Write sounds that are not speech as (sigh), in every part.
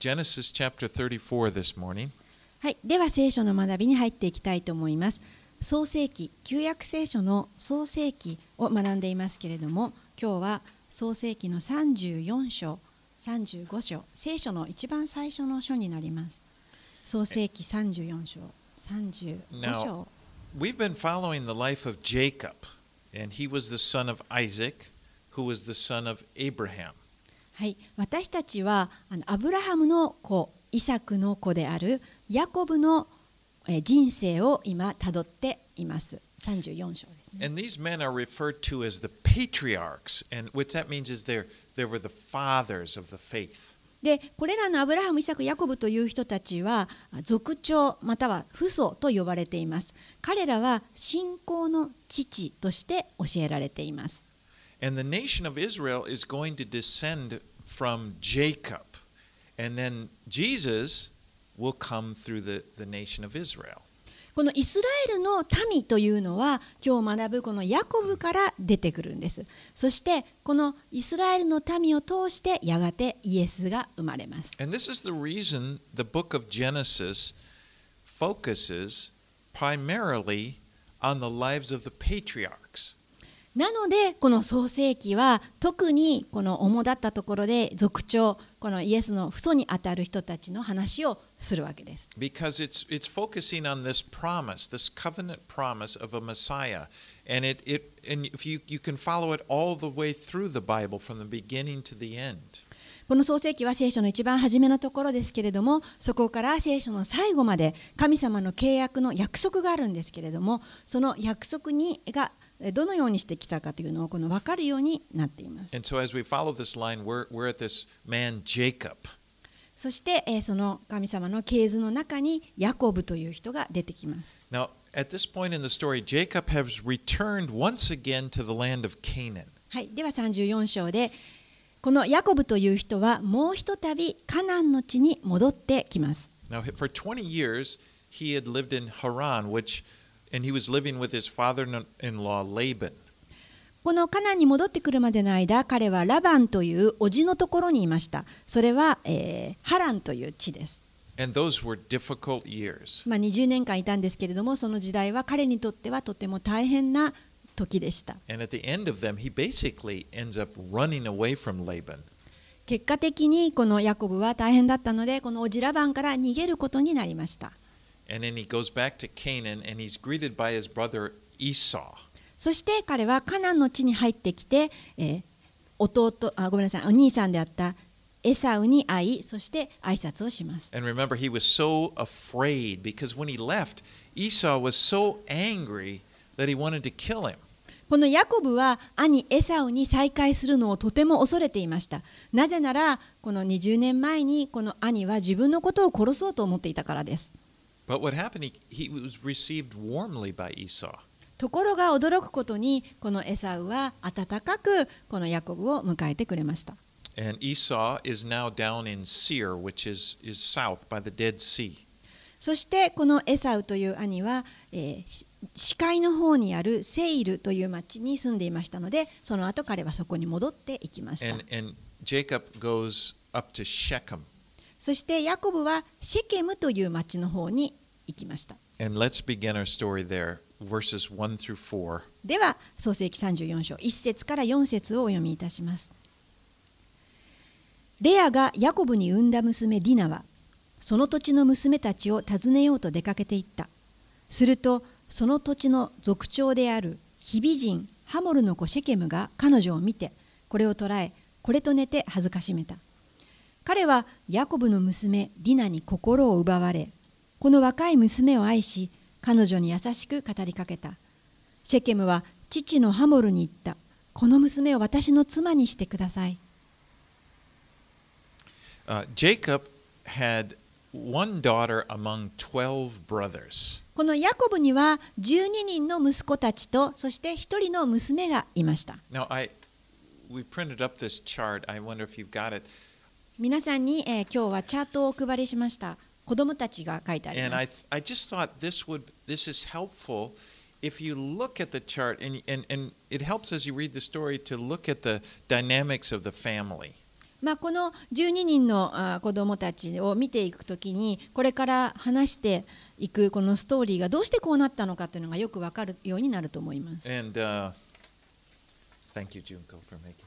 Genesis chapter 34 this morning. はい、では聖書の学びに入っていきたいと思います。創世記、旧約聖書の創世記を学んでいますけれども、今日は創世記の34章、35章、聖書の一番最初の書になります。創世記34章、35章。We've been following the life of Jacob, and he was the son of Isaac, who was the son of Abraham. はい、私たちはあのアブラハムの子、イサクの子であるヤコブのえー人生を今たどっています。34章ですね。And these men are referred to as the patriarchs, and what that means is they're, they were the fathers of the faith. でこれらのアブラハム、イサク、ヤコブという人たちはあ族長または父祖と呼ばれています。彼らは信仰の父として教えられています。And the nation of Israel is going to descend from Jacob, and then Jesus will come through the, the nation of Israel. このイスラエルの民というのは今日学ぶこのヤコブから出てくるんです。そしてこのイスラエルの民を通してやがてイエスが生まれます。And this is the reason the book of Genesis focuses primarily on the lives of the patriarchs. なのでこの創世記は特にこの主だったところで族長このイエスの父祖にあたる人たちの話をするわけです。この創世記は聖書の一番初めのところですけれども、そこから聖書の最後まで神様の契約の約束があるんですけれども、その約束にがどのようにしてきたかというのをこの分かるようになっています。So line, we're we're man そして、えーその神様の系図の中にヤコブという人が出てきます。Now, at this point in the story, Jacob has returned once again to the land of Canaan. はい、では34章でこのヤコブという人はもうひとたびカナンの地に戻ってきます。Now, for 20 years, he had lived in Haran, which, and he was living with his father-in-law Laban. このカナンに戻ってくるまでの間彼はラバンという叔父のところにいました。それは、えーハランという地です。And those were difficult years. まあ、20年間いたんですけれどもその時代は彼にとってはとても大変な時でした。And at the end of them, he basically ends up running away from Laban. 結果的にこのヤコブは大変だったのでこの叔父ラバンから逃げることになりました。And then he goes back to Canaan and he's greeted by his brother Esau. そして彼はカナンの地に入ってきて、えー弟あごめんなさいお兄さんであったエサウに会いそして挨拶をします。And remember, he was so afraid because when he left, Esau was so angry that he wanted to kill him. このヤコブは兄エサウに再会するのをとても恐れていました。なぜならこの20年前にこの兄は自分のことを殺そうと思っていたからです。ところが驚くことに、このエサウは暖かくこのヤコブを迎えてくれました。そしてこのエサウという兄は、えー、視界の方にあるセイルという町に住んでいましたので、その後彼はそこに戻っていきました。そしてヤコブはシェケムという町の方に行きました。And let's begin our story there, verses 1 through 4. では創世記34章1節から4節をお読みいたします。レアがヤコブに産んだ娘ディナはその土地の娘たちを訪ねようと出かけていった。するとその土地の族長であるヒビ人ハモルの子シェケムが彼女を見てこれを捕らえこれと寝て恥ずかしめた。彼はヤコブの娘ディナに心を奪われこの若い娘を愛し彼女に優しく語りかけたシェケムは父のハモルに言ったこの娘を私の妻にしてください Uh, Jacob had one daughter among 12 brothers. このヤコブには12人の息子たちとそして1人の娘がいました Now, I we printed up this chart. I wonder if you've got it. 皆さんに、えー今日はチャートをお配りしました子供たちが書いてあり And ま I, す I just thought this would this is helpful if you look at the chart and, and, and it helps as you read the story to look at the dynamics of the family. まあ、この12人のあ子どもたちを見ていくときにこれから話していくこのストーリーがどうしてこうなったのかというのがよくわかるようになると思います。And uh, thank you, Junko, for making.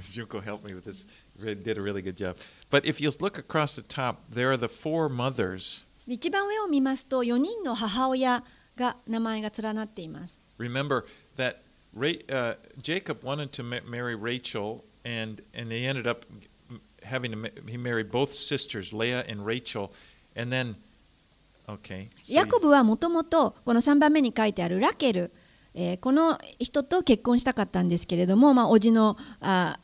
(laughs) Junko helped me with this. Really did a really good job. But if you look across the top, there are the four mothers. 一番上を見ますと4人の母親が名前が連なっています。 Remember that Ra- uh, Jacob wanted to ma- marry Rachel, and and he ended up having to. Ma- he married both sisters, Leah and Rachel, and then. Okay. so ヤコブはもともとこの3番目に書いてあるラケル、 えーこの人と結婚したかったんですけれども、まあ、叔父のあ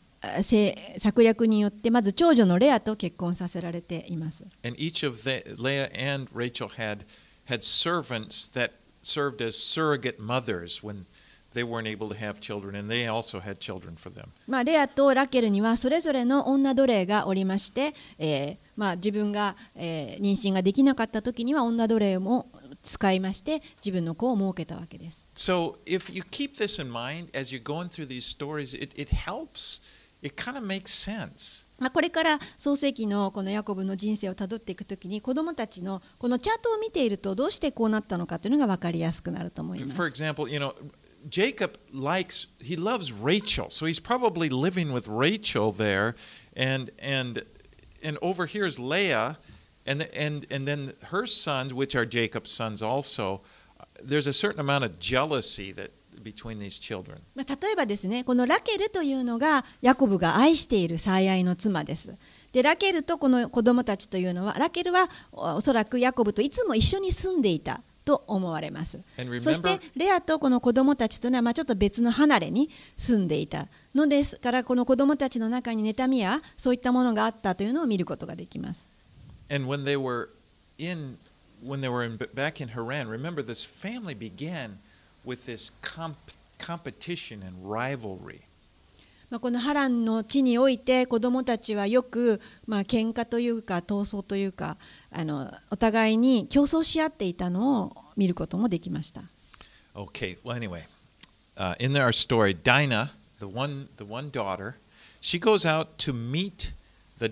策略によってまず長女のレアと結婚させられています。And each of the, Leah and Rachel had had servants that served as surrogate mothers when they weren't able to have children, and they also had children for them. まあ、レアとラケルにはそれぞれの女奴隷がおりまして、えーまあ、自分が、えー妊娠ができなかった時には女奴隷も使いまして自分の子を設けたわけです。So if you keep this in mind as you're going through these stories, it, it helps. It kind of makes sense. まあ、これから創世記のこのヤコブの人生をたどっていくときに子どもたちのこのチャートを見ているとどうしてこうなったのかというのが分かりやすくなると思いま For す。example, you know, Jacob likes he loves Rachel, so he's probably living with Rachel there, and and and over here is Leah, and and and then her sons, which are Jacob's sons also. There's a certain amount of jealousy that between these children. まあ、例えばですねこのラケルというのがヤコブが愛している最愛の妻です。でラケルとこの子供たちというのはラケルはおおそらくヤコブといつも一緒に住んでいたと思われます。そしてレアとこの子供たちというのはまあちょっと別の離れに住んでいたのですからこの子供たちの中に妬みやそういったものがあったというのを見ることができます。And when they were in when they were in, back in Haran, remember this family began with this comp, competition and rivalry. まあ、この波乱の地において子どもたちはよく、まあ喧嘩というか闘争というかあのお互いに競争し合っていたのを見ることもできました。 Okay, well, anyway, uh, in our story, Dinah, the one, the one daughter, she goes out to meet the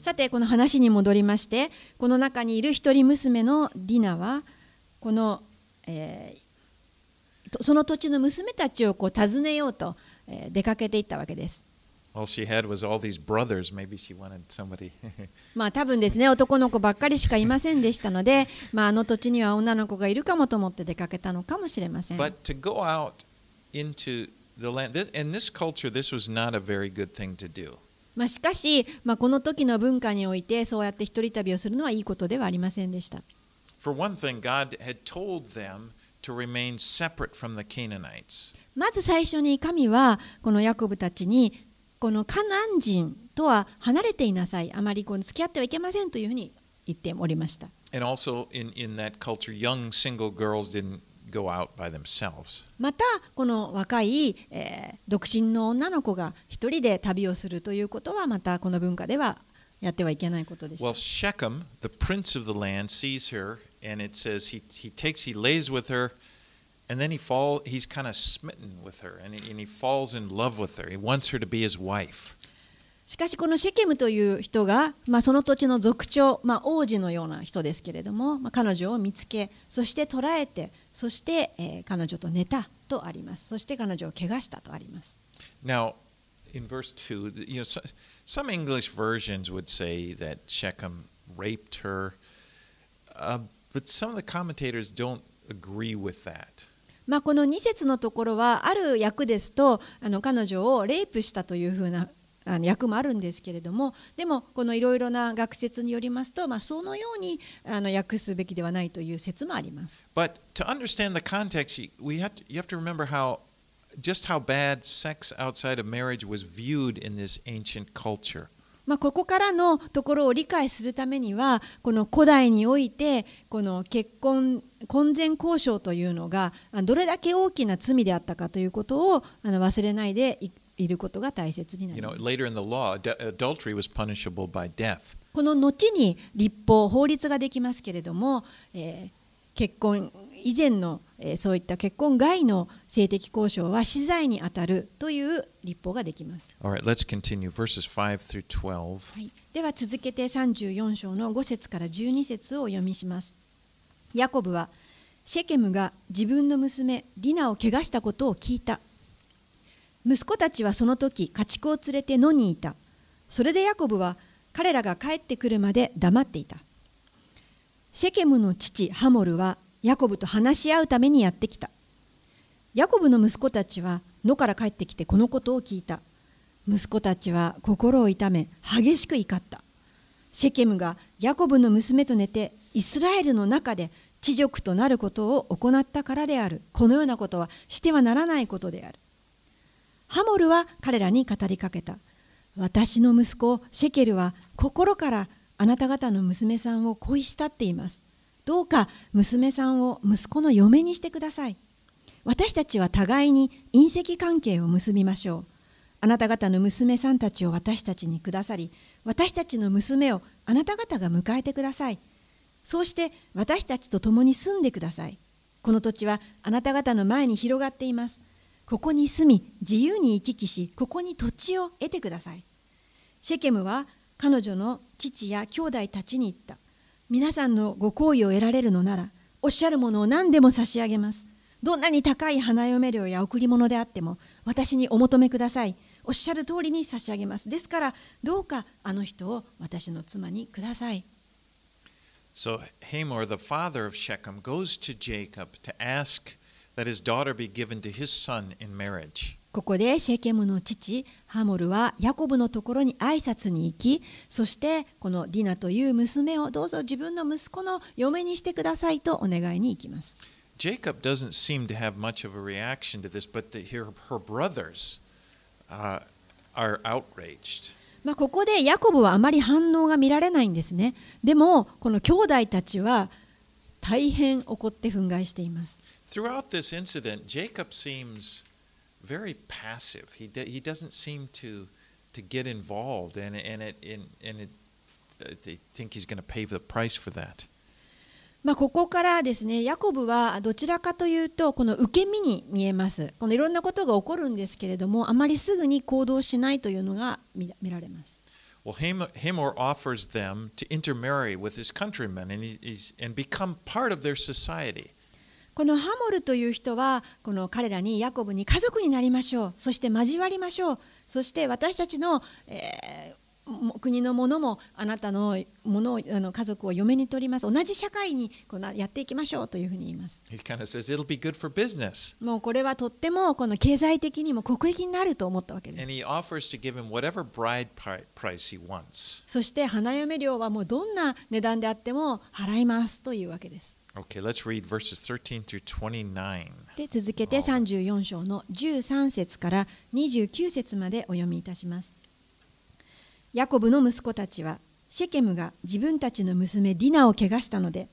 さて、この話に戻りまして、この中にいる一人娘のディナは、この、その土地の娘たちをこう訪ねようと、え、出かけていったわけです。(laughs) まあ、多分ですね、男の子ばっかりしかいませんでしたので、(laughs) まあ、あの土地には女の子がいるかもと思って出かけたのかもしれません。The land, this, in this culture, this was not a very good thing to do. まあ、しかし、まあ、この時の文化においてそうやって一人旅をするのはいいことではありませんでした。For one thing, God had told them to remain separate from the Canaanites. まず最初に神はこのヤコブたちにこのカナン人とは離れていなさいあまりこの付き合ってはいけませんというふうに言っておりました。And also in, in that culture, young single girls didn't go out by themselves. またこの若い、えー独身の女の子が一人で旅をするということはまたこの文化ではやってはいけないことでした Well,。Shechem, the prince of the land, sees her, and it says he, he takes, he lays with her, and then he fall, he's kind of smitten with her, and he, and he falls in love with her. He wants her to be his wife. しかしこのシェケムという人が、まあ、その土地の族長、まあ、王子のような人ですけれども、まあ、彼女を見つけそして捕らえてそして、えー彼女と寝たとありますそして彼女を怪我したとあります Now, in verse 2, the- you know, so, some English versions would say that Shechem raped her, uh, but some of the commentators don't agree with that. まあ、この2節のところはある訳ですとあの彼女をレイプしたというふうなあの訳もあるんですけれどもでもこのいろいろな学説によりますと、まあ、そのようにあの訳すべきではないという説もあります。But to understand the context, we have to, you have to remember how just how bad sex outside of marriage was viewed in this ancient culture. まあ、ここからのところを理解するためにはこの古代においてこの結婚婚前交渉というのがあどれだけ大きな罪であったかということをあの忘れないでいいることが大切にな You り know, ます。later in the law, ad- adultery was punishable by death. この後に立法法律ができますけれども、えー結婚以前の、えーそういった結婚外の性的交渉は死罪にあたるという立法ができます。Right, let's continue. Verses 5 through 12. はい、では続けて34章の5節から12節をお読みします。ヤコブはシェケムが自分の娘ディナを怪我したことを聞いた。息子たちはその時家畜を連れて野にいた。それでヤコブは彼らが帰ってくるまで黙っていた。シェケムの父ハモルはヤコブと話し合うためにやってきた。ヤコブの息子たちは野から帰ってきてこのことを聞いた。息子たちは心を痛め激しく怒った。シェケムがヤコブの娘と寝てイスラエルの中で知辱となることを行ったからである。このようなことはしてはならないことである。ハモルは彼らに語りかけた。私の息子シェケルは心からあなた方の娘さんを恋したっています。どうか娘さんを息子の嫁にしてください。私たちは互いに隕石関係を結びましょう。あなた方の娘さんたちを私たちにくださり、私たちの娘をあなた方が迎えてください。そうして私たちと共に住んでください。この土地はあなた方の前に広がっています。ここに住み、自由に行き来し、ここに土地を得てください。シェケムは彼女の父や兄弟たちに言った。皆さんのご好意を得られるのなら、おっしゃるものを何でも差し上げます。どんなに高い花嫁料や贈り物であっても、私にお求めください。おっしゃる通りに差し上げます。ですから、どうかあの人を私の妻にください。So Hamor, the father of Shechem, goes to Jacob to ask ここでシェケムの父ハモルはヤコブのところに挨拶に行きそしてこのディナという娘をどうぞ自分の息子の嫁にしてくださいとお願いに行きます。Jacob doesn't seem to have much of a reaction to this, but the, her, her brothers are outraged. ここでヤコブはあまり反応が見られないんですね。でも、この兄弟たちは大変怒って憤慨しています。Throughout this incident, Jacob seems very passive. He, d- he doesn't seem to, to get involved, and, and, it, and, and it, uh, they think he's going to pay the price for that. まあ、ここからですねヤコブはどちらかというとこの受け身に見えますこのいろんなことが起こるんですけれどもあまりすぐに行動しないというのが見見られます Well, Ham- Hamor offers them to intermarry with his countrymen and, he, he's, and become part of their society. このハモルという人はこの彼らにヤコブに家族になりましょう。そして交わりましょう。そして私たちの、えーも国のものもあなたのものをあの家族を嫁に取ります。同じ社会にこのやっていきましょうというふうに言います。Says it'll be good for business. もうこれはとってもこの経済的にも国益になると思ったわけです.そして花嫁料はもうどんな値段であっても払いますというわけです Okay, let's read verses 13 through 29. で続けて34章の13節から29節までお読みいたします。ヤコブの息子たちはシェケムが自分たちの娘ディナを怪我したので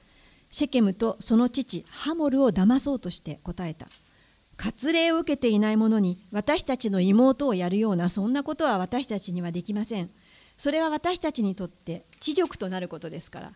シェケムとその父ハモルを騙そうとして答えた。割礼を受けていない者に私たちの妹をやるようなそんなことは私たちにはできません。それは私たちにとって知辱となることですから。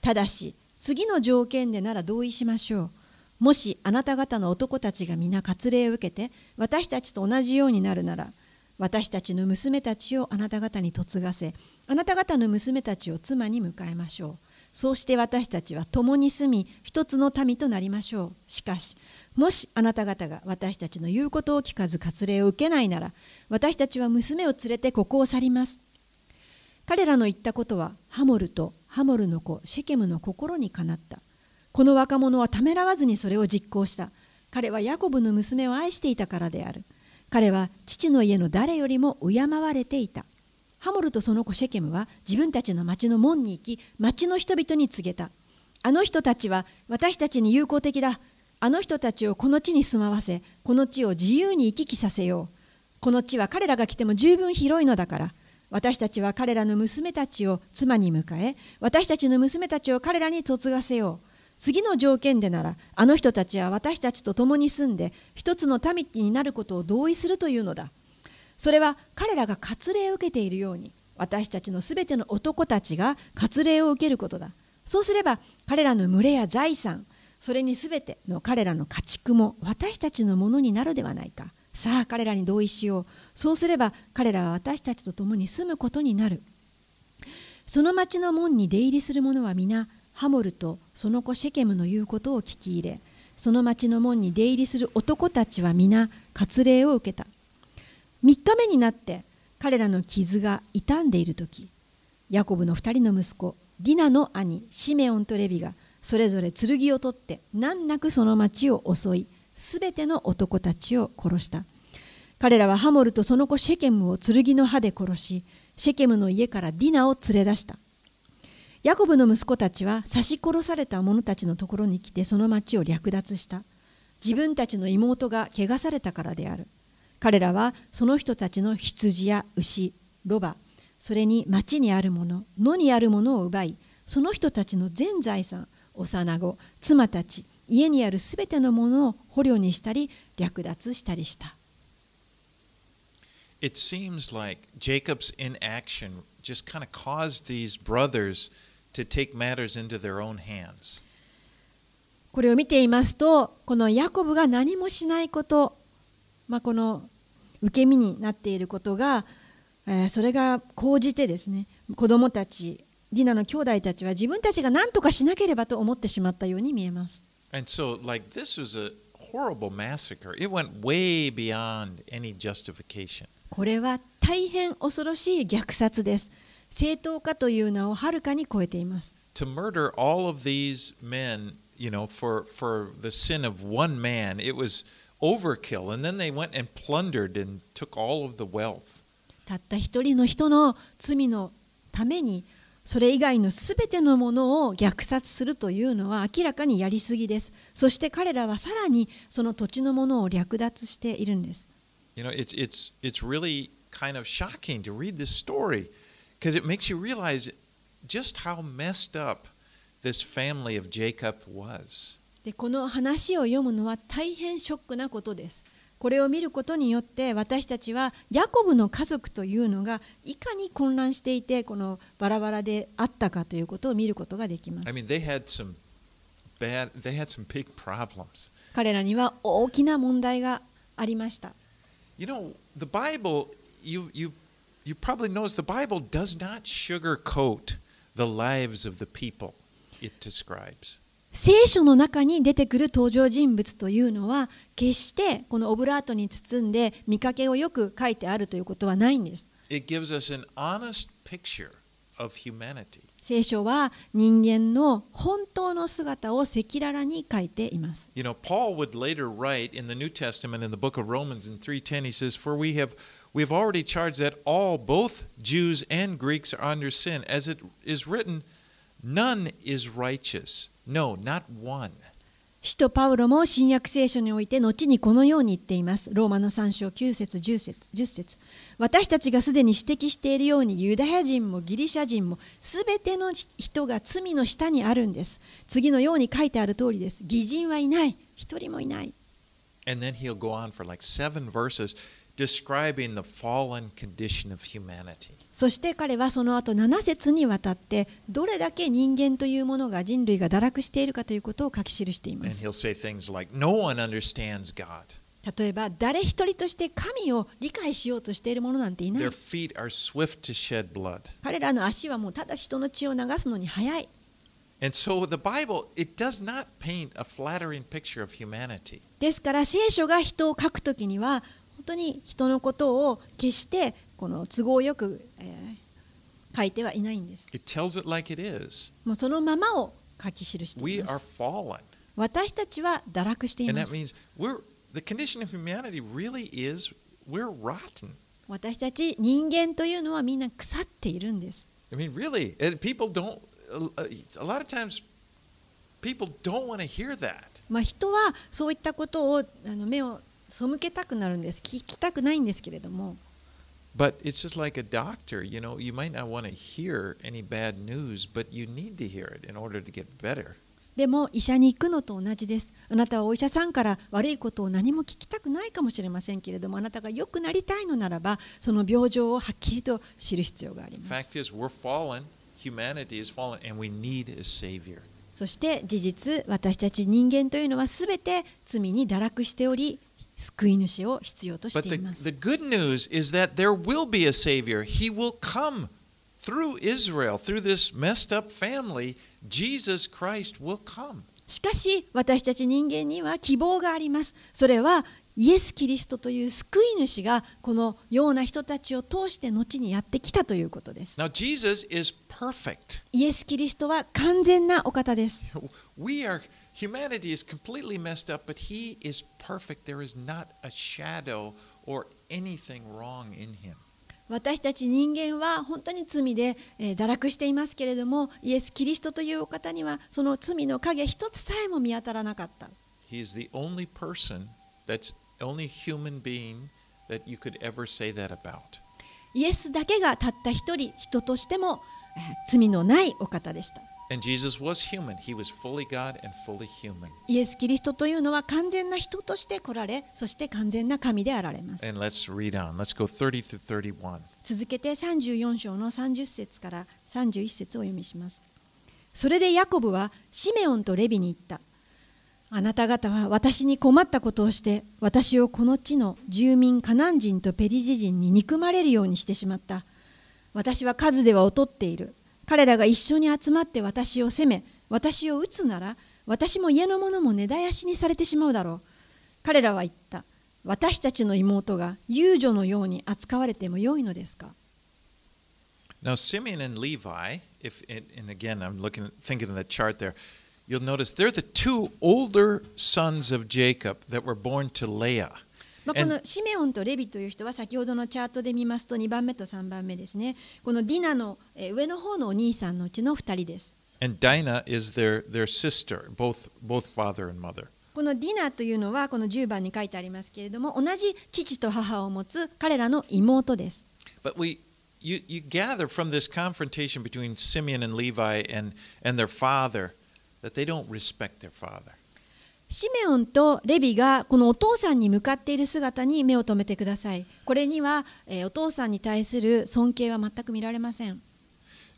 ただし次の条件でなら同意しましょう。もしあなた方の男たちが皆割礼を受けて私たちと同じようになるなら私たちの娘たちをあなた方に嫁がせあなた方の娘たちを妻に迎えましょう。そうして私たちは共に住み一つの民となりましょう。しかしもしあなた方が私たちの言うことを聞かず割礼を受けないなら私たちは娘を連れてここを去ります。彼らの言ったことはハモルとハモルの子シェケムの心にかなった。この若者はためらわずにそれを実行した。彼はヤコブの娘を愛していたからである。彼は父の家の誰よりも敬われていた。ハモルとその子シェケムは自分たちの町の門に行き町の人々に告げた。あの人たちは私たちに友好的だ。あの人たちをこの地に住まわせこの地を自由に行き来させよう。この地は彼らが来ても十分広いのだから。私たちは彼らの娘たちを妻に迎え私たちの娘たちを彼らに嫁がせよう。次の条件でならあの人たちは私たちと共に住んで一つの民になることを同意するというのだ。それは彼らが割礼を受けているように私たちのすべての男たちが割礼を受けることだ。そうすれば彼らの群れや財産それにすべての彼らの家畜も私たちのものになるではないか。さあ彼らに同意しよう。そうすれば彼らは私たちと共に住むことになる。その町の門に出入りする者は皆、ハモルとその子シェケムの言うことを聞き入れ、その町の門に出入りする男たちは皆、割礼を受けた。3日目になって彼らの傷が傷んでいる時ヤコブの2人の息子ディナの兄シメオンとレビがそれぞれ剣を取って難なくその町を襲いすべての男たちを殺した。彼らはハモルとその子シェケムを剣の刃で殺しシェケムの家からディナを連れ出した。ヤコブの息子たちは刺し殺された者たちのところに来てその町を略奪した。自分たちの妹が汚されたからである。彼らはその人たちの羊や牛、ロバ、それに町にあるもの、野にあるものを奪い、その人たちの全財産、幼子、妻たち、家にあるすべてのものを捕虜にしたり、略奪したりした。It seems like Jacob's inaction just kind of caused these brothers to take matters into their own hands. これを見ていますと、このヤコブが何もしないこと、まあ、この受け身になっていることが、えー、それが高じてですね子供たちディナの兄弟たちは自分たちが何とかしなければと思ってしまったように見えます。And so, like, this was a horrible massacre. It went way beyond any justification. これは大変恐ろしい虐殺です。正当化という名をはるかに超えています。To murder all of these men, you know, for, for the sin of one man, it was overkill. And then they went and plundered and took all of the wealth. たった一人の人の罪のために それ以外のすべてのものを虐殺するというのは明らかにやりすぎです。そして彼らはさらにその土地のものを略奪しているんです。You know, it's, it's, it's really kind of shocking to read this story because it makes you realize just how messed up this family of Jacob was. でこの話を読むのは大変ショックなことです。これを見ることによって私たちはヤコブの家族というのがいかに混乱していてこのバラバラであったかということを見ることができます。I mean, they had some bad, they had some big problems. 彼らには大きな問題がありました。You know, the Bible, you, you, you probably notice the Bible does not sugarcoat the lives of the people it describes. 聖書の中に出てくる登場人物というのは決してこのオブラートに包んで見かけをよく書いてあるということはないんです。聖書は人間の本当の姿を赤裸々に書いています。You know, Paul would later write in the New Testament in the book of Romans in 3:10 he says for we have we have already charged that all both Jews and Greeks are under sin as it is written none is righteous No, not one. 使徒パウロも新約聖書において後にこのように言っています。ローマの3章9節10節10節私たちがすでに指摘しているようにユダヤ人もギリシャ人もすべての人が罪の下にあるんです。次のように書いてある通りです。義人はいない。一人もいない。And then he'll go on for like seven verses describing the fallen condition of humanity. そして彼はその後7節にわたってどれだけ人間というものが人類が堕落しているかということを書き記しています。Like, no、例えば誰一人として神を理解しようとしているものなんていない。彼らの足はもうただ人の血を流すのに早い。And so the Bible, it does not paint a flattering picture of humanity. ですから聖書が人を書くときには本当に人のことを決してこの都合よく、えー、書いてはいないんです。もうそのままを書き記しています。We 私たちは堕落しています。私たち人間というのはみんな腐っているんです。I mean, really, people don't, a lot of times, people don't want to hear that. まあ人はそういったことをあの目を背けたくなるんです。聞きたくないんですけれども。But it's just like a doctor, you know, you might not want to hear any bad news, but you need to hear it in order to get better. でも医者に行くのと同じです。あなたはお医者さんから悪いことを何も聞きたくないかもしれませんけれども、あなたが良くなりたいのならば、その病状をはっきりと知る必要があります。そして事実私たち人間というのはすべて罪に堕落しており救い主を必要とし But て the, います the good news is that there will be a Savior. He will come through Israel, through this messed up family. Jesus Christ will come. しかし私たち人間には希望がありますそれはイエス・キリストという救い主がこのような人たちを通して後にやってきたということです Now, Jesus is perfect. イエス・キリストは完全なお方です We are, 私たち人間は本当に罪で、堕落していますけれども、イエス・キリストというお方にはその罪の影一つさえも見当たらなかった。イエスだけがたった一人、人としても、罪のないお方でした。And Jesus was human. He was fully God and fully human. イエス・キリストというのは完全な人として来られそして完全な神であられます And let's read on. Let's go 30 through 31. 続けて34章の30節から31節を読みしますそれでヤコブはシメオンとレビに言ったあなた方は私に困ったことをして私をこの地の住民カナン人とペリジ人に憎まれるようにしてしまった私は数では劣っている彼らが一緒に集まって私を責め私を撃つなら私も家の者も根絶やしにされてしまうだろう彼らは言った私たちの妹が遊女のように扱われてもよいのですか Now, Simeon and Levi, if and and again, I'm looking, thinking of the chart there. You'll notice they're the two older sons of Jacob that were born to Leah. まあ、このシメオンとレビという人は先ほどのチャートで見ますと2番目と3番目ですね。このディナのえー上の方のお兄さんのうちの2人です。And Dinah is their, their sister, both, both father and mother. このディナというのはこの10番に書いてありますけれども同じ父と母を持つ彼らの妹です。But we, you, you gather from this confrontation between Simeon and Levi and, and their father that they don't respect their father. シメオンとレビがこのお父さんに向かっている姿に目を留めてください。これには、えーお父さんに対する尊敬は全く見られません。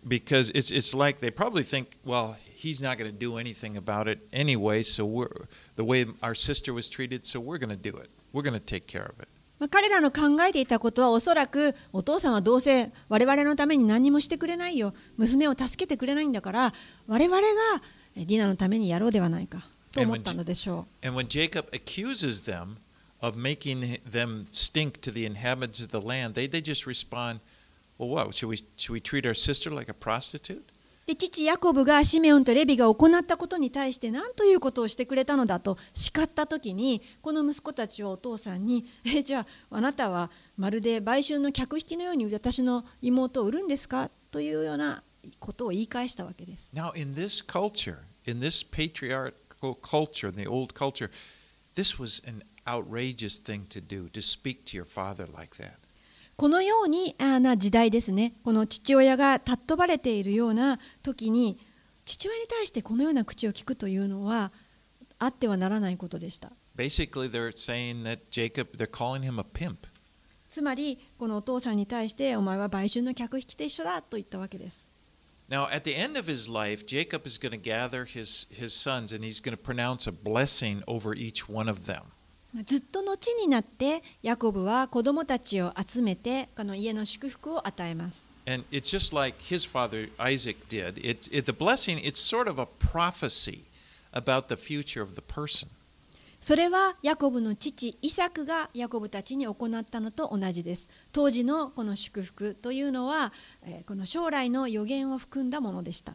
because it's it's like they probably think, well, he's not going to do anything about it anyway. So we're the way our sister was treated, so we're going to do it. We're going to take care of it. まあ彼らの考えていたことはおそらくお父さんはどうせ我々のために何もしてくれないよ娘を助けてくれないんだから我々がえディナのためにやろうではないかと思ったのでしょ And when Jacob accuses them of making them stink to the inhabitants of the land, they they just respond, well, what should we should we treat our sister like a prostitute? うで父ヤコブがシメオンとレビが行ったことに対して何ということをしてくれたのだと叱った時にこの息子たちはお父さんに「えじゃああなたはまるで売春の客引きのように私の妹を売るんですか?」というようなことを言い返したわけです。Now, in this culture, in this patriarchal culture, in the old culture, this was an outrageous thing to do, to speak to your father like that. このようにあーな時代ですね、この父親が尊ばれているような時に、父親に対してこのような口を聞くというのは、あってはならないことでした。Basically, they're saying that Jacob, they're calling him a pimp. つまり、このお父さんに対して、お前は売春の客引きと一緒だと言ったわけです。Now, at the end of his life, Jacob is going to gather his, his sons and he's going to pronounce a blessing over each one of them. ずっと後になって、ヤコブは子供たちを集めて、この家の祝福を与えます。 And it's just like his father Isaac did. It, it, the blessing, it's sort of a prophecy about the future of the person. それはヤコブの父イサクがヤコブたちに行ったのと同じです。当時のこの祝福というのは、えーこの将来の予言を含んだものでした。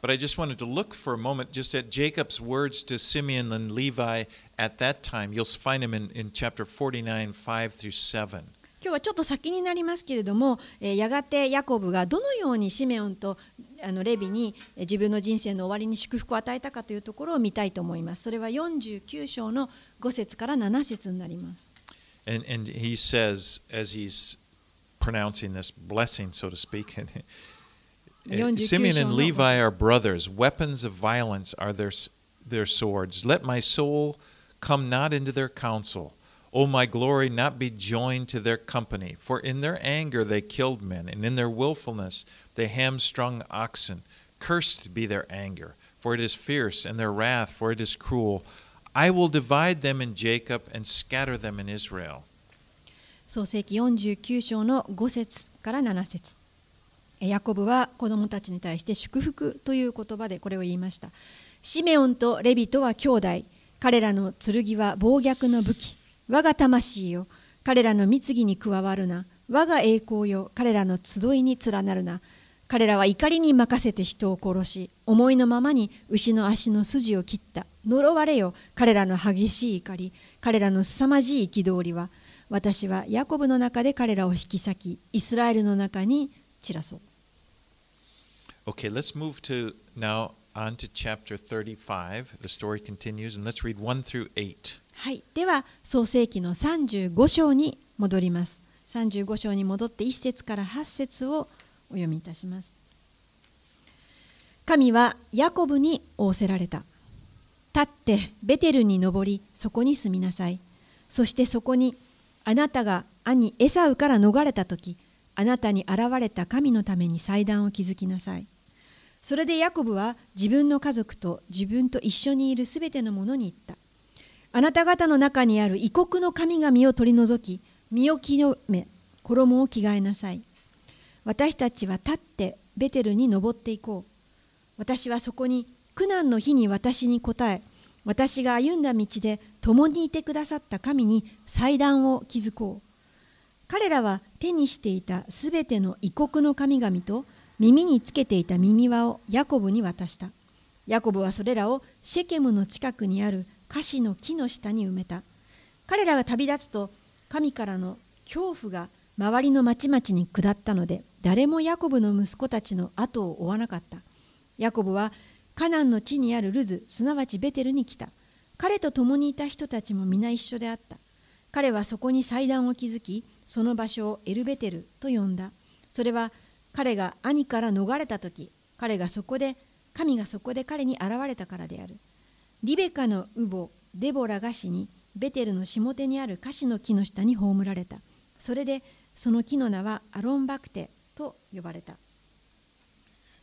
But I just wanted to look for a moment just at Jacob's words to Simeon and Levi at that time. You'll find them in, in chapter 49, 5 through 7. 今日はちょっと先になりますけれども、えーやがてヤコブがどのようにシメオンとあのレビにえー自分の人生の終わりに祝福を与えたかというところを見たいと思います。それは49章の5節から7節になります。 And, and he says, as he's pronouncing this blessing, so to speak, (laughs) and, uh, 49 Simeon 章 and の Levi are brothers. Weapons of violence are their, s- their swords. Let my soul come not into their counsel. O my glory, not be joined to their company. For in their anger they killed men, and in their willfulness the hamstrung oxen. Cursed be their anger, for it is fierce, and their wrath, for it is cruel. I will divide them in Jacob and scatter them in Israel. 創世記49章の5節から7節ヤコブは子供たちに対して祝福という言葉でこれを言いましたシメオンとレビトは兄弟彼らの剣は暴虐の武器我が魂よ彼らの貢ぎに加わるな我が栄光よ彼らの集いに連なるな彼らは怒りに任せて人を殺し思いのままに牛の足の筋を切った。呪われよ彼らの激しい怒り。彼らの凄まじい憤りは私はヤコブの中で彼らを引き裂きイスラエルの中に散らそう。Okay, let's move to now on to chapter 35. The story continues, and let's read 1 through 8. はい、では創世記の35章に戻ります。35章に戻って1節から8節をお読みいたします。神はヤコブに仰せられた。立ってベテルに登りそこに住みなさい。そしてそこにあなたが兄エサウから逃れた時あなたに現れた神のために祭壇を築きなさい。それでヤコブは自分の家族と自分と一緒にいるすべてのものに言った。あなた方の中にある異国の神々を取り除き身を清め衣を着替えなさい。私たちは立ってベテルに登っていこう。私はそこに苦難の日に私に答え私が歩んだ道で共にいてくださった神に祭壇を築こう。彼らは手にしていたすべての異国の神々と耳につけていた耳輪をヤコブに渡した。ヤコブはそれらをシェケムの近くにあるカシの木の下に埋めた。彼らが旅立つと神からの恐怖が周りの町々に下ったので誰もヤコブの息子たちの後を追わなかった。ヤコブはカナンの地にあるルズすなわちベテルに来た。彼と共にいた人たちも皆一緒であった。彼はそこに祭壇を築きその場所をエルベテルと呼んだ。それは彼が兄から逃れた時彼がそこで神がそこで彼に現れたからである。リベカの乳母デボラが死にベテルの下手にあるカシの木の下に葬られた。それでその木の名はアロンバクテ。と呼ばれた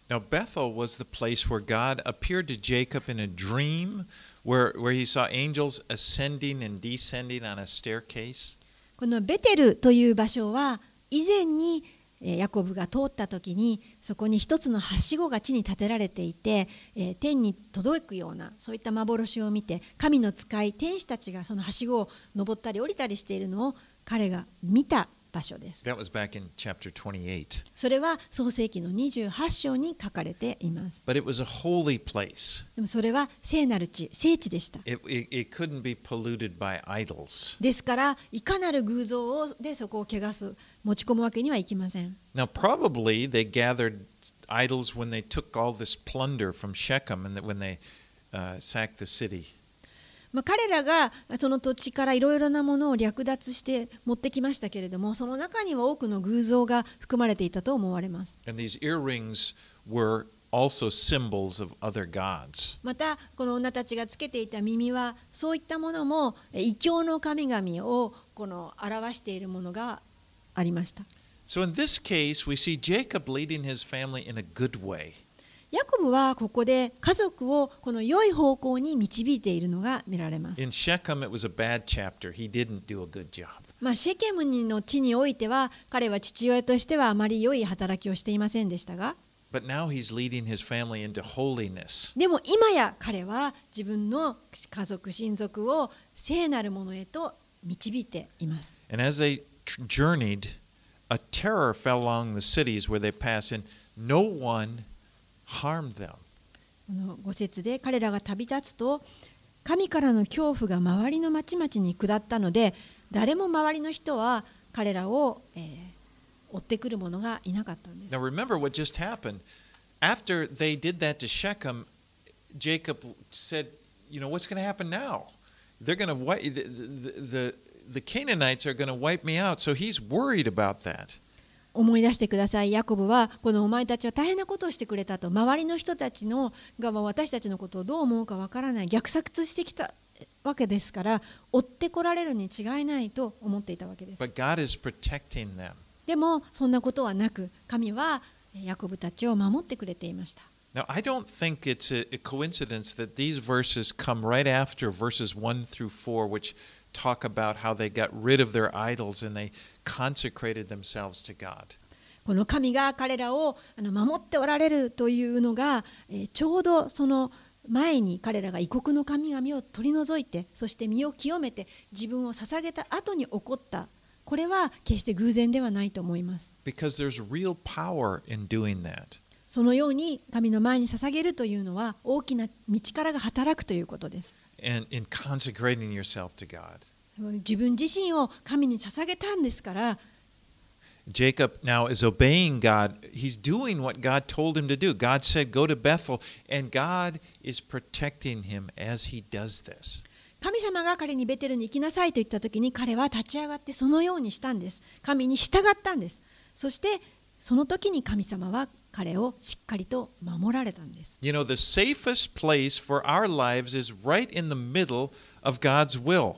Now, Bethel was the place where God appeared to Jacob in a dream, where, where he saw angels ascending and descending on a staircase. このベテルという場所は以前にえーヤコブが通った時にそこに一つのはしごが地に建てられていて、えー天に届くようなそういった幻を見て神の使い天使たちがそのはしごを登ったり降りたりしているのを彼が見た場所です。That was back in chapter 28. それは創世記の28章に書かれています。But it was a holy place. でもそれは聖なる地、聖地でした。It, it, it couldn't be polluted by idols. ですからいかなる偶像をでそこを汚す持ち込むわけにはいきません。Now, probably they gathered idols when they took all this plunder from Shechem and when they uh, sacked the city. まあ、彼らがその土地からいろいろなものを略奪して持ってきましたけれどもその中には多くの偶像が含まれていたと思われます And these earrings were also symbols of other gods. またこの女たちがつけていた耳はそういったものもえ異教の神々をこの表しているものがありました So in this case, we see Jacob leading his family in a good way. ヤコブはここで家族をこの良い方向に導いているのが見られます In Shechem, it was a bad chapter. He didn't do a good job. まあ、シェケムの地においては彼は父親としてはあまり良い働きをしていませんでしたが But now he's leading his family into holiness. でも今や彼は自分の家族親族を聖なるものへと導いています And as they journeyed, a terror fell along the cities where they passed, and no one harmed them. この五節で彼らが旅立つと神からの恐怖が周りの町々に下ったので誰も周りの人は彼らを、えー追ってくる者がいなかったんです Now remember what just happened. After they did that to Shechem, Jacob said, "You know what's going to happen now? They're going to wipe the, the, the the Canaanites are going to wipe me out." So he's worried about that. 思い出してくださいヤコブはこのお前たちは大変なことをしてくれたと周りの人たちのがまあ私たちのことをどう思うかわからない虐殺してきたわけですから追ってこられるに違いないと思っていたわけです.でもそんなことはなく神はヤコブたちを守ってくれていました Now, I don't think it's a, a coincidence that these verses come right after verses 1 through 4, which talk about how they got rid of their idols and they consecrated themselves to God. この神が彼らを守っておられるというのが、えーちょうどその前に彼らが異国の神々を取り除いてそして身を清めて自分を捧げた後に起こったこれは決して偶然ではないと思います Because there's real power in doing that. そのように神の前に捧げるというのは大きな道からが働くということです And in consecrating yourself to God. 自分自身を神に捧げたんですから Jacob now is obeying God. He's doing what God told him to do. God said, Go to Bethel, and God is protecting him as he does this. 神様が彼にベテルに行きなさいと言った時に彼は立ち上がってそのようにしたんです神に従ったんですそしてその時に神様は彼をしっかりと守られたんです You know, the safest place for our lives is right in the middle of God's will.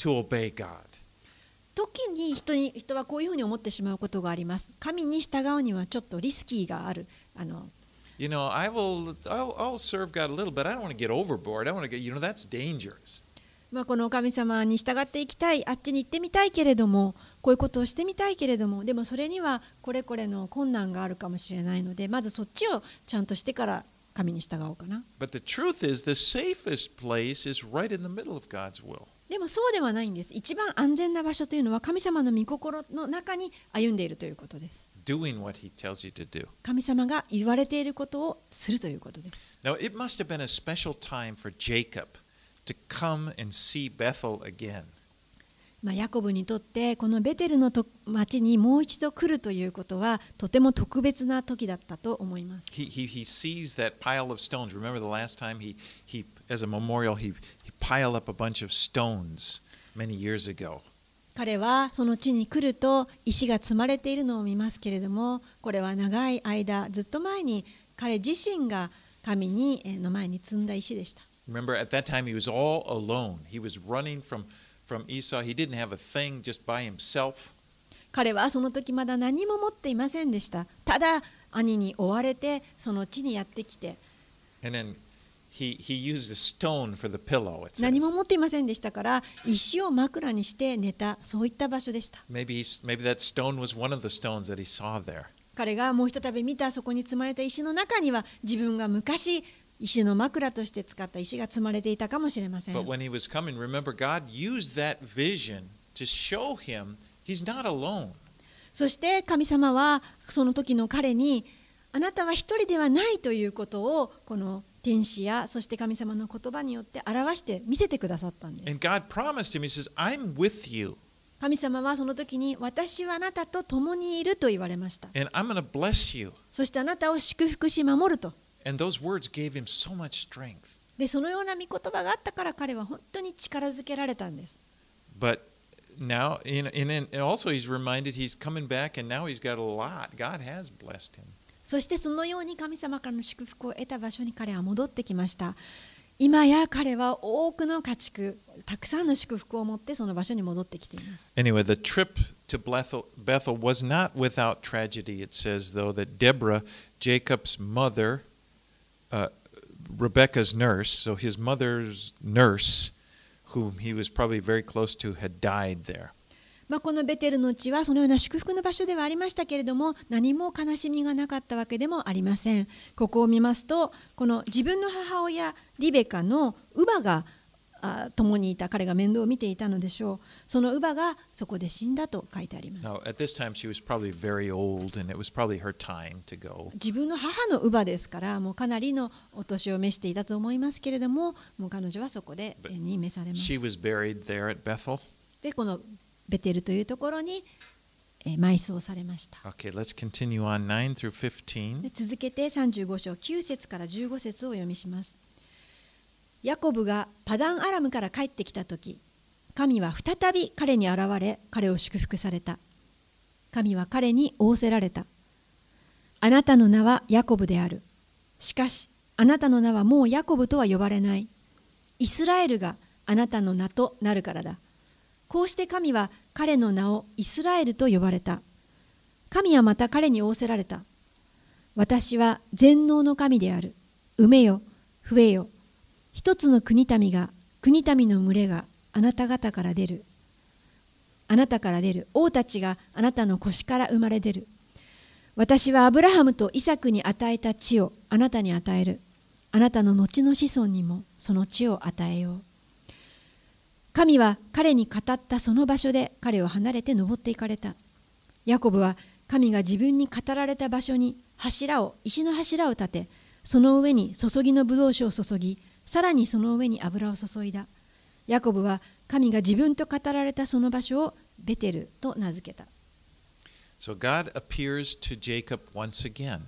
to obey God. 時に人に人はこういうふうに思ってしまうことがあります神に従うにはちょっとリスキーがあるあの You know, I will, I'll, I'll serve God a little, but I don't want to get overboard. I want to get, you know, that's dangerous. まあ、この神様に従っていきたいあっちに行ってみたいけれどもこういうことをしてみたいけれどもでもそれにはこれこれの困難があるかもしれないのでまずそっちをちゃんとしてから神に従おうかな But the truth is, the safest place is right in the middle of God's will. でもそうではないんです一番安全な場所というのは神様の御心の中に歩んでいるということです doing what he tells you to do. 神様が言われていることをするということです Now, it must have been a special time for Jacob to come and see Bethel again. まあ、ヤコブにとってこのベテルのと町にもう一度来るということはとても特別な時だったと思います。He, he, he sees that pile of stones. Remember the last time he, he as a memorial, he, he piled up a bunch of stones many years ago. 彼はその地に来ると石が積まれているのを見ますけれどもこれは長い間ずっと前に彼自身が神にえーの前に積んだ石でした。Remember, at that time he was all alone. He was running from, from Esau. He didn't have a thing just 彼はその時まだ何も持っていませんでした。ただ、兄に追われて、その地にやってきて。何も持っていませんでしたから、石を枕にして寝た、そういった場所でした。彼がもうひとたび見たそこに積まれた石の中には、自分が昔、石の枕として使った石が積まれていたかもしれません。But when he was coming, remember, God used that vision to show him he's not alone. そして神様はその時の彼にあなたは一人ではないということをこの天使やそして神様の言葉によって表して見せてくださったんで And す God promised him, He says, I'm with you, 神様はその時に私はあなたと共にいると言われました。And I'm going to bless you. そしてあなたを祝福し守ると And those words gave him so much strength. でそのような御言葉があったから彼は本当に力づけられたんです But now, in, in, in, also, he's reminded he's coming back, and now he's got a lot. God has blessed him. そしてそのように神様からの祝福を得た場所に彼は戻ってきました。今や彼は多くの家畜、たくさんの祝福を持ってその場所に戻ってきています。 Anyway, the trip to Bethel, Bethel was not without tragedy. It says, though, that Deborah, Jacob's mother, uh, Rebecca's nurse, so his mother's nurse, whom he was probably very close to, had died there. まあ、このベテルの地はそのような祝福の場所ではありましたけれども何も悲しみがなかったわけでもありません。ここを見ますとこの自分の母親リベカの乳母があ共にいた彼が面倒を見ていたのでしょうその乳母がそこで死んだと書いてあります Now, at this time, she was probably very old, and it was probably her time to go. 自分の母の乳母ですからもうかなりのお年を召していたと思いますけれどももう彼女はそこで任命されます She was buried there at Bethel. でこのベテルというところにえー埋葬されました。Okay, let's continue on 9 through 15. で続けて35章9節から15節をお読みします。ヤコブがパダンアラムから帰ってきた時神は再び彼に現れ彼を祝福された。神は彼に仰せられた。あなたの名はヤコブである。しかしあなたの名はもうヤコブとは呼ばれない。イスラエルがあなたの名となるからだ。こうして神は彼の名をイスラエルと呼ばれた。神はまた彼に仰せられた。私は全能の神である。埋めよ、増えよ。一つの国民が、国民の群れがあなた方から出る。あなたから出る。王たちがあなたの腰から生まれ出る。私はアブラハムとイサクに与えた地をあなたに与える。あなたの後の子孫にもその地を与えよう。神は彼に語ったその場所で彼を離れて登っていかれた。ヤコブは神が自分に語られた場所に柱を石の柱を立てその上に注ぎのブドウ酒を注ぎさらにその上に油を注いだヤコブは神が自分と語られたその場所をベテルと名付けた So God appears to Jacob once again,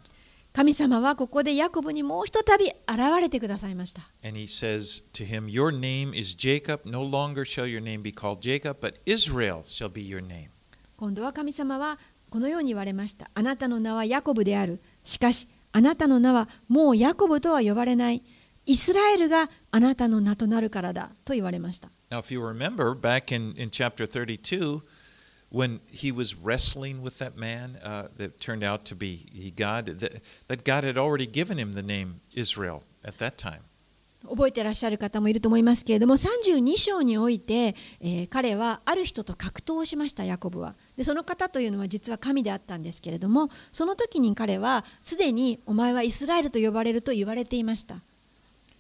神様はここでヤコブにもうひとたび現れてくださいました and he says to him, Your name is Jacob. No longer shall your name be called Jacob, but Israel shall be your name. 今度は神様はこのように言われましたあなたの名はヤコブであるしかしあなたの名はもうヤコブとは呼ばれないイスラエルがあなたの名となるからだと言われました Now, if you remember back in, in chapter 32, when he was wrestling with that man uh, that turned out to be he God, that, that God had already given him the name Israel at that time. 覚えてらっしゃる方もいると思いますけれども32章において、えー彼はある人と格闘をしましたヤコブはでその方というのは実は神であったんですけれどもその時に彼はすでにお前はイスラエルと呼ばれると言われていました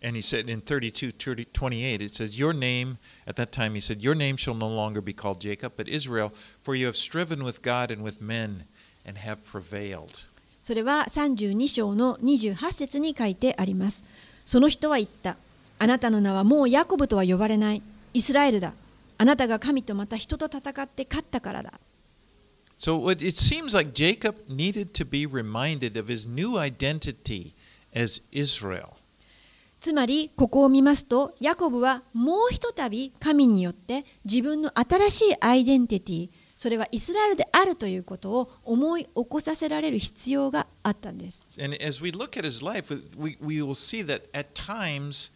And he said in 32, 30, 28, it says, Your name, at that time, he said, Your name shall no longer be called Jacob, but Israel, for you have striven with God and with men and have prevailed. それは32章の28節に書いてありますその人は言ったあなたの名はもうヤコブとは呼ばれないイスラエルだあなたが神とまた人と戦って勝ったからだ So it, it seems like Jacob needed to be reminded of his new identity as Israel. つまりここを見ますとヤコブはもうひとたび神によって自分の新しいアイデンティティそれはイスラエルであるということを思い起こさせられる必要があったんです。And as we look at his life, we, we will see that at times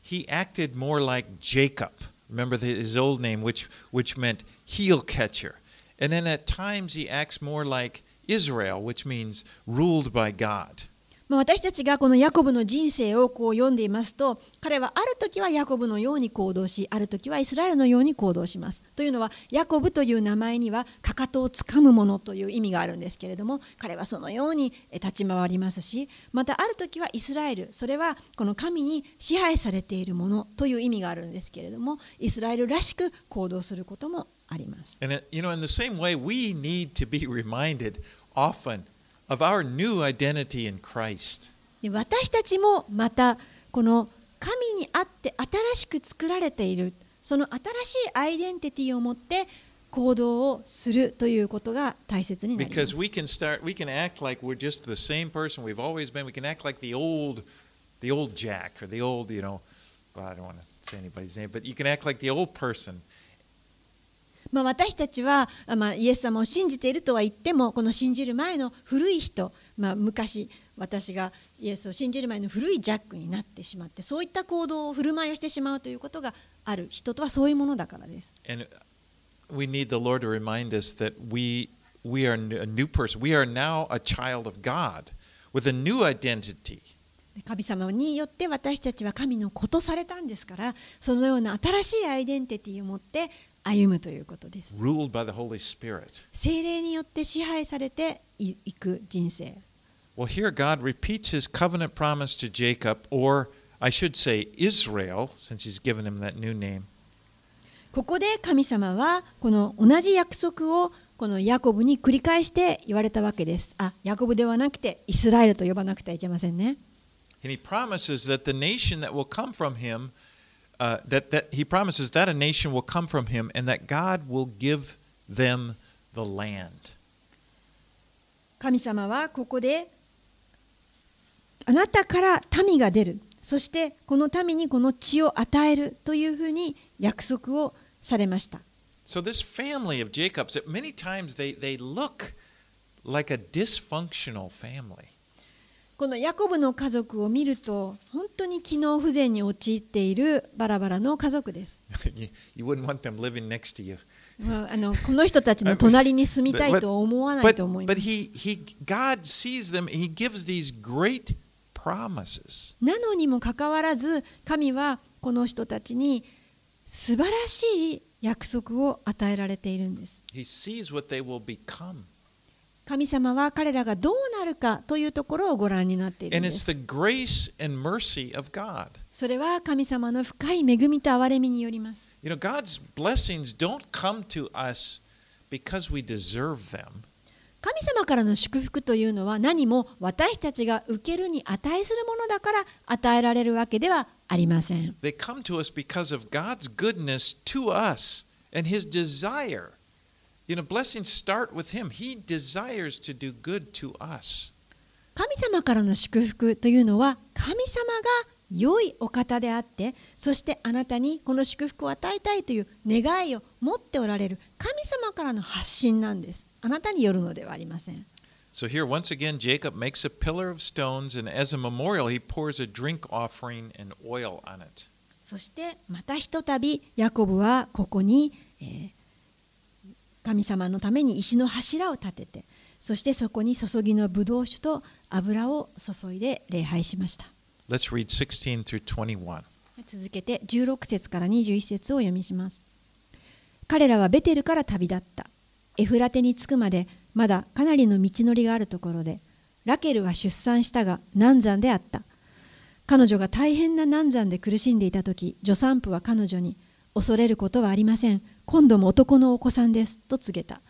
he acted more like Jacob. Remember the, his old name, which, which meant heel catcher. And then at times he acts more like Israel, which means ruled by God. まあ、私たちがこのヤコブの人生をこう読んでいますと彼はある時はヤコブのように行動しある時はイスラエルのように行動します。というのはヤコブという名前にはかかとをつかむものという意味があるんですけれども彼はそのように立ち回りますしまたある時はイスラエルそれはこの神に支配されているものという意味があるんですけれどもイスラエルらしく行動することもあります。And it, you know, in the same way, we need to be reminded often of our new identity in Christ. で私たちもまたこの神にあって新しく作られているその新しいアイデンティティを持って行動をするということが大切になりま Because す。we can start, we can act like we're just the same person we've always been. We can act like the old, the old Jack or the old, you know, well, I don't want to say anybody's name, but you can act like the old person. まあ、私たちは、あまあ、イエス様を信じているとは言ってもこの信じる前の古い人、まあ、昔私がイエスを信じる前の古いジャックになってしまってそういった行動を振る舞いをしてしまうということがある人とはそういうものだからです。And we need the Lord to remind us that we, we are a new person. We are now a child of God with a new identity. 神様によって私たちは神の子とされたんですからそのような新しいアイデンティティを持って歩むということです ruled by the Holy Spirit. 精霊によって支配されていく人生 Well, here God repeats his covenant promise to Jacob, or I should say Israel, since he's given him that new name. ここで神様はこの同じ約束をこのヤコブに繰り返して言われたわけですあヤコブではなくてイスラエルと呼ばなくてはいけませんね And he promises that the nation that will come from him, uh, that, that he promises that a nation will come from him and that God will give them the land. 神様はここであなたから民が出るそしてこの民にこの地を与えるというふうに約束をされました So this family of Jacob's, that many times they, they look like a dysfunctional family. このヤコブの家族を見ると、本当に機能不全に陥っているバラバラの家族です。あのこの人たちの隣に住みたいとは思わないと思います。なのにもかかわらず、神はこの人たちに素晴らしい約束を与えられているんです。神様は彼らがどうなるかというところをご覧になっているす。それは神様の深い恵みと憐れみによります。神様からの祝福というのは何も私たちが受けるに値するものだから与えられるわけではありません。You know, blessings start with Him. He desires to do good to us. 神様からの祝福というのは神様が良いお方であってそしてあなたにこの祝福を与えたいという願いを持っておられる神様からの発信なんです。あなたによるのではありません。So here, once again, Jacob makes a pillar of stones, and as a memorial, he pours a drink offering and oil on it. そしてまたひとたびヤコブはここに、えー神様のために石の柱を立ててそしてそこに注ぎのブドウ酒と油を注いで礼拝しました。Let's read 16 through 21. 続けて16節から21節を読みします。彼らはベテルから旅立った。エフラテに着くまでまだかなりの道のりがあるところでラケルは出産したが難産であった。彼女が大変な難産で苦しんでいた時助産婦は彼女に恐れることはありません。今度も男のお子さんです。と告げた。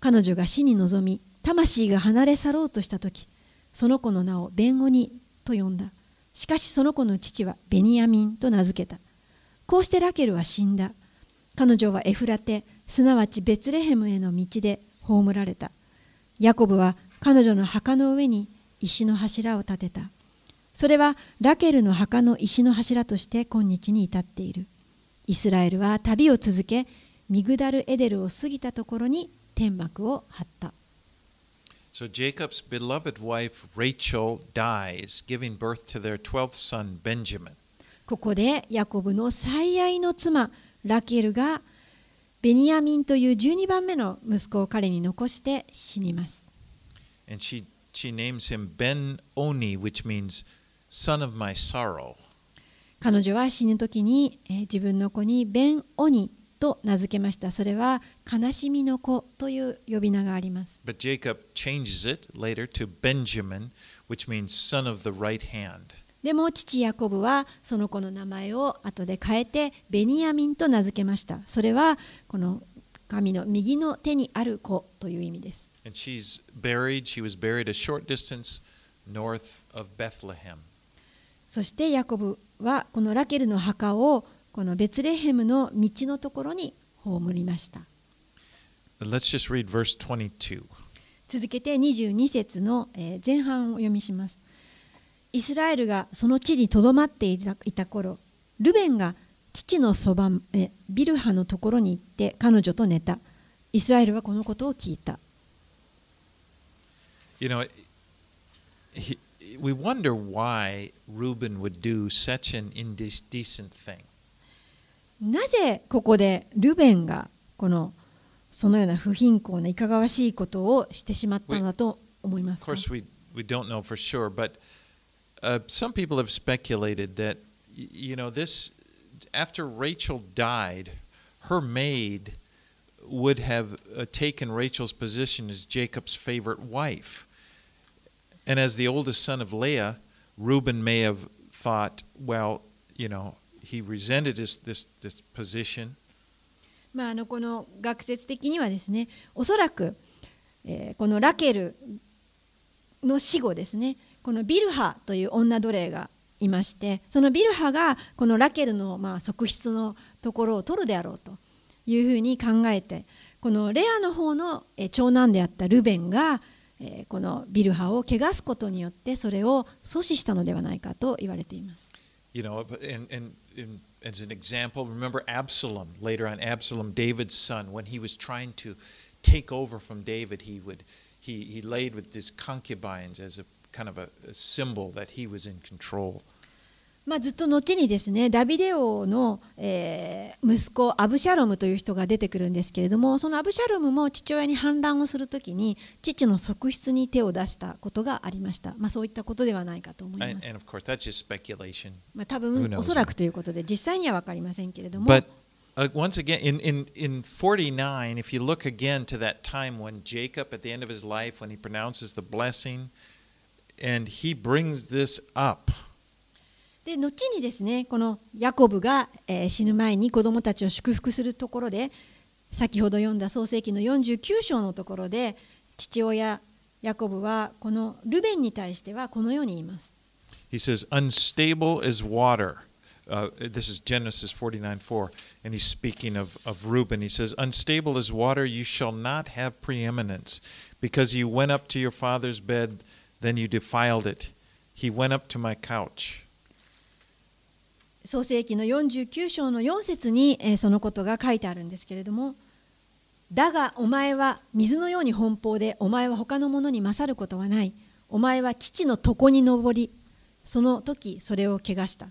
彼女が死に臨み魂が離れ去ろうとした時その子の名をベンオニと呼んだ。しかしその子の父はベニヤミンと名付けた。こうしてラケルは死んだ。彼女はエフラテすなわちベツレヘムへの道で葬られた。ヤコブは彼女の墓の上に石の柱を立てた。それはラケルの墓の石の柱として今日に至っている。イスラエルは旅を続けミグダルエデルを過ぎたところに天幕を張った So Jacob's beloved wife Rachel dies, giving birth to their 12th son Benjamin. ここでヤコブの最愛の妻ラケルがベニヤミンという12番目の息子を彼に残して死にます。And she, she names him Ben Oni, which means son of my sorrow. 彼女は死ぬ時に、えー自分の子にベン・オニと名付けました。それは悲しみの子という呼び名があります。But Jacob changes it later to Benjamin, which means son of the right hand. でも父ヤコブはその子の名前を後で変えてベニヤミンと名付けました。それはこの神の右の手にある子という意味です。And she's buried, she was buried a short distance north of Bethlehem. そしてヤコブはこのラケルの墓をこのベツレヘムの道のところに葬りました。But let's just read verse 22. 続けて22節のえー前半を読みします。イスラエルがその地にとどまっていたいた頃、ルベンが父のそばえビルハのところに行って彼女と寝た。イスラエルはこのことを聞いた。You know, he, we wonder why Reuben would do such an indecent thing. なぜここでルベンがこのそのような不貧困ないかがわしいことをしてしまったのだと思いま Of すか course, we, we don't know for sure, but uh, some people have speculated that, y- you know, this, after Rachel died, her maid would have uh, taken Rachel's position as Jacob's favorite wife. And as the oldest son of Leah, Reuben may have thought, well, you know, he resented his, this, this position. まあ、あのこの学説的にはですねおそらく、えーこのラケルの死後ですねこのビルハという女奴隷がいましてそのビルハがこのラケルのまあ側室のところを取るであろうというふうに考えてこのレアの方のえ長男であったルベンが、えーこのビルハを汚すことによってそれを阻止したのではないかと言われています。You know, and, and, and as an example, remember Absalom. Later on, Absalom, David's son, when he was trying to take over from David, he would he, he laid with his concubines as a kind of a, a symbol that he was in control. まあ、ずっと後にですねダビデ王の、えー息子アブシャロムという人が出てくるんですけれどもそのアブシャロムも父親に反乱をするときに父の側室に手を出したことがありました、まあ、そういったことではないかと思います course, that's just speculation. まあ、多分?おそらくということで実際には分かりませんけれども But uh, once again, in, in, in 49, if you look again to that time when Jacob, at the end of his life, when he pronounces the blessing, and he brings this up. で後にですねこのヤコブが、えー死ぬ前に子供たちを祝福するところで先ほど読んだ創世記の49章のところで父親ヤコブはこのルベンに対してはこのように言います。He says, unstable as water. Uh, this is Genesis 49 4. And he's speaking of, of Reuben. He says, Unstable as water, you shall not have preeminence. Because you went up to your father's bed, then you defiled it. He went up to my couch. 創世記の49章の4節に、えーそのことが書いてあるんですけれどもだがお前は水のように奔放でお前は他の者に勝ることはない。お前は父の床に登りその時それを怪我した。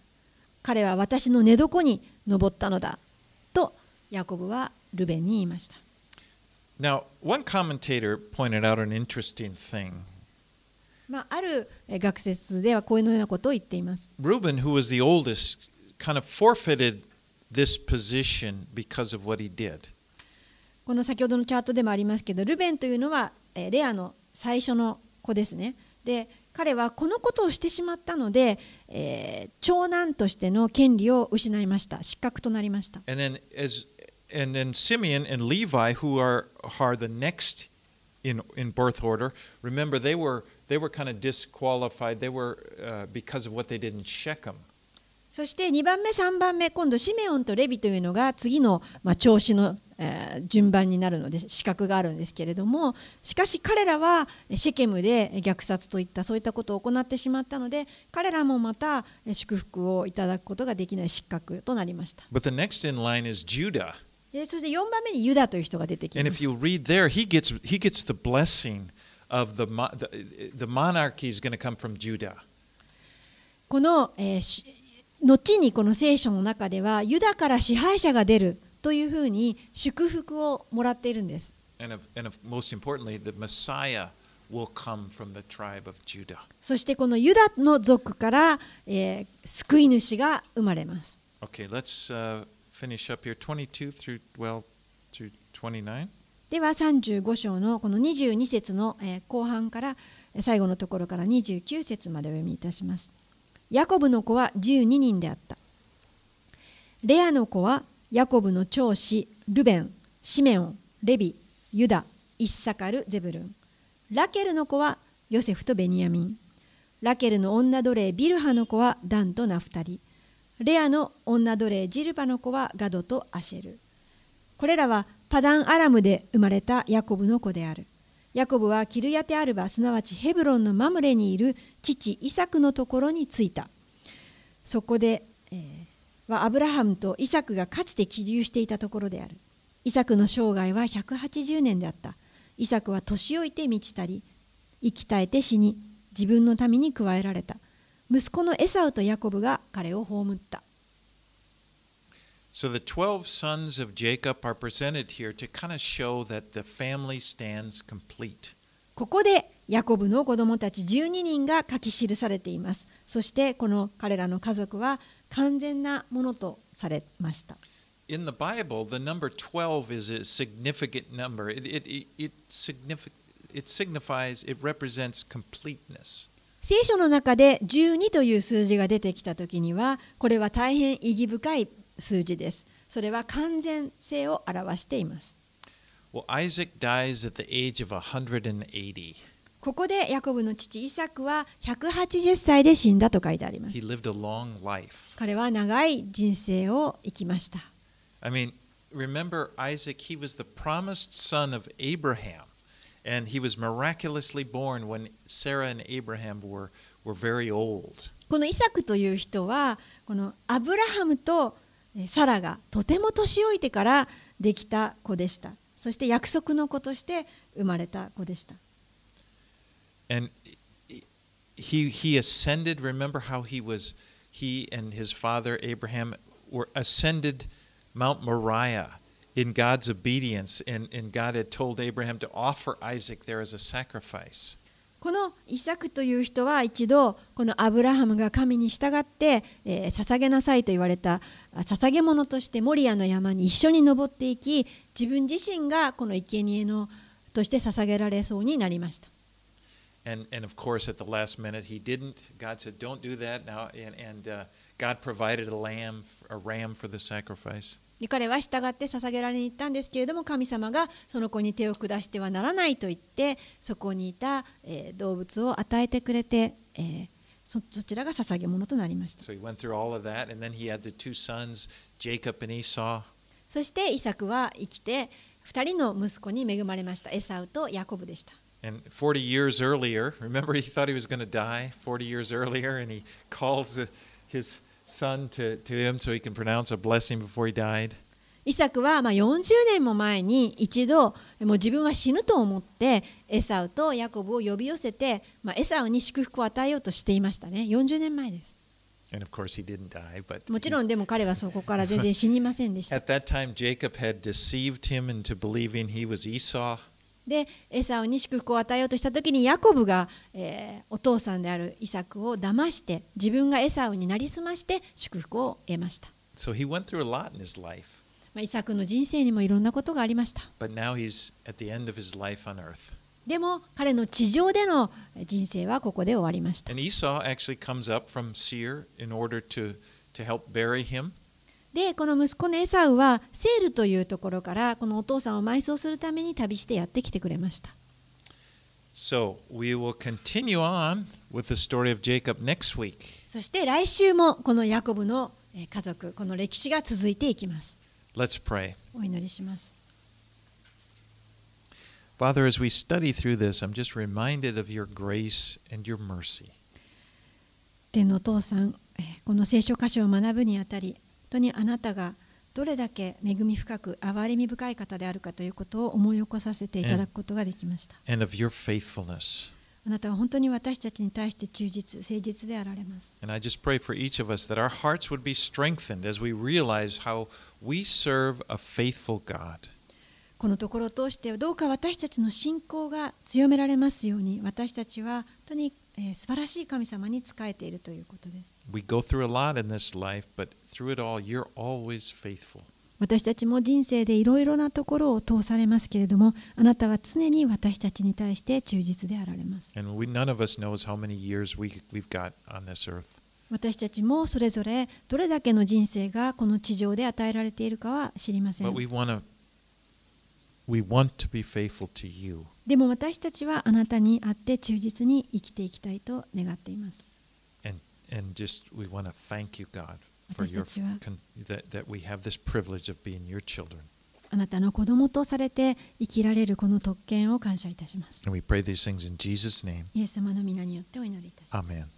彼は私の寝床に登ったのだ。とヤコブはルベンに言いました。Now, one commentator pointed out an interesting thing. まあ、あるえー学説ではこういうようなことを言っています。Reuben, who was the oldest, kind of forfeited this position because of what he did. この先ほどのチャートでもありますけどルベンというのは、えーレアの最初の子ですねで彼はこのことをしてしまったので、えー長男としての権利を失いました失格となりました And then as and then Simeon and Levi, who are are the next in in birth order, remember they were they were kind of disqualified. They were uh, because of what they did in Shechem. そして2番目3番目今度シメオンとレビというのが次の、まあ、調子の、えー順番になるので資格があるんですけれどもしかし彼らはシェケムで虐殺といったそういったことを行ってしまったので彼らもまたえー祝福をいただくことができない失格となりました But the next in line is Judah. でそして4番目にユダという人が出てき And ま if す you read there, he gets he gets the blessing of the the, the monarchy is going to come from Judah. この、えーし後にこの聖書の中ではユダから支配者が出るというふうに祝福をもらっているんです。そしてこのユダの族から、救い主が生まれます。では35章のこの22節の後半から最後のところから29節までお読みいたします。ヤコブの子は12人であった。レアの子はヤコブの長子ルベン、シメオン、レビ、ユダ、イッサカル、ゼブルン。ラケルの子はヨセフとベニヤミン。ラケルの女奴隷ビルハの子はダンとナフタリ。レアの女奴隷ジルパの子はガドとアシェル。これらはパダンアラムで生まれたヤコブの子である。ヤコブはキルヤテアルバすなわちヘブロンのマムレにいる父イサクのところに着いた。そこで、えーはアブラハムとイサクがかつて起立していたところである。イサクの生涯は180年であった。イサクは年老いて満ちたり、生き絶えて死に、自分の民に加えられた。息子のエサウとヤコブが彼を葬った。So the 12 sons of Jacob are presented here to kind of show that the family stands complete. ここでヤコブの子供たち12人が書き記されています。そしてこの彼らの家族は完全なものとされました。In the Bible, the number 12 is a significant number. It, it, it, it, signific- it signifies, it represents completeness. 聖書の中で12という数字が出てきたときにはこれは大変意義深い数字です。それは完全性を表しています。Well, Isaac dies at the age of 180. ここでヤコブの父イサクは180歳で死んだと書いてあります He。lived a long life. 彼は長い人生を生きました。I mean, remember Isaac, he was the promised son of Abraham, and he was miraculously born when Sarah and Abraham were, were very old. このイサクという人はこのアブラハムとえーサラがとても年老いてからできた子でしたそして約束の子として生まれた子でした And he, he ascended. Remember how he was, he and his father Abraham were ascended Mount Moriah in God's obedience, and, and God had told Abraham to offer Isaac there as a sacrifice. このイサクという人は一度このアブラハムが神に従って、えー捧げなさいと言われた捧げ物としてモリアの山に一緒に登っていき自分自身がこの生贄のとして捧げられそうになりました And, and of course, at the last minute, he didn't. God said, "Don't do that now." And, and uh, God provided a lamb, a ram for the sacrifice. で彼は従って捧げられに行ったんですけれども神様がその子に手を下してはならないと言ってそこにいた、えー動物を与えてくれて、えーそそちらが捧げ物となりました So he went through all of that, and then he had the two sons, Jacob and Esau. そしてイサクは生きて2人の息子に恵まれましたエサウとヤコブでした And 40 years earlier, remember he thought he was going to die 40 years earlier, and he calls uh, his son to, イサクはまあ40年も前に一度もう自分は死ぬと思ってエサウとヤコブを呼び寄せてまあエサウに祝福を与えようとしていましたね。四十年前です。もちろんでも彼はそこから全然死にませんでした。でエサウに祝福を与えようとした時にヤコブが、えーお父さんであるイサクを騙して自分がエサウになりすまして祝福を得ました、So he went through a lot in his life. まあ、イサクの人生にもいろんなことがありました But now he's at the end of his life on earth. でも彼の地上での人生はここで終わりました And Esau actually comes up from Seir in order to, to help bury him. でこの息子のエサウはセールというところからこのお父さんを埋葬するために旅してやってきてくれました So we will continue on with the story of Jacob next week. そして来週もこのヤコブのえー家族この歴史が続いていきます Let's pray. お祈りします Father, as we study through this, I'm just reminded of your grace and your mercy. 天のお父さん、えーこの聖書箇所を学ぶにあたり、本当にあなたがどれだけ恵み深く、憐れみ深い方であるかということを思い起こさせていただくことができました。あなたは本当に私たちに対して忠実、誠実であられます。このところを通して、どうか私たちの信仰が強められますように、私たちは本当に、え、素晴らしい神様に仕えているということです。私たちも人生でいろいろなところを通されますけれども、あなたは常に私たちに対して忠実であられます。We, we 私たちもそれぞれどれだけの人生がこの地上で与えられているかは知りません。でも私たちはあなたに会って忠実に生きていきたいと願っています。あなたの子供とされて生きられるこの特権を感謝いたします。イエス様の皆によってお祈りいたします。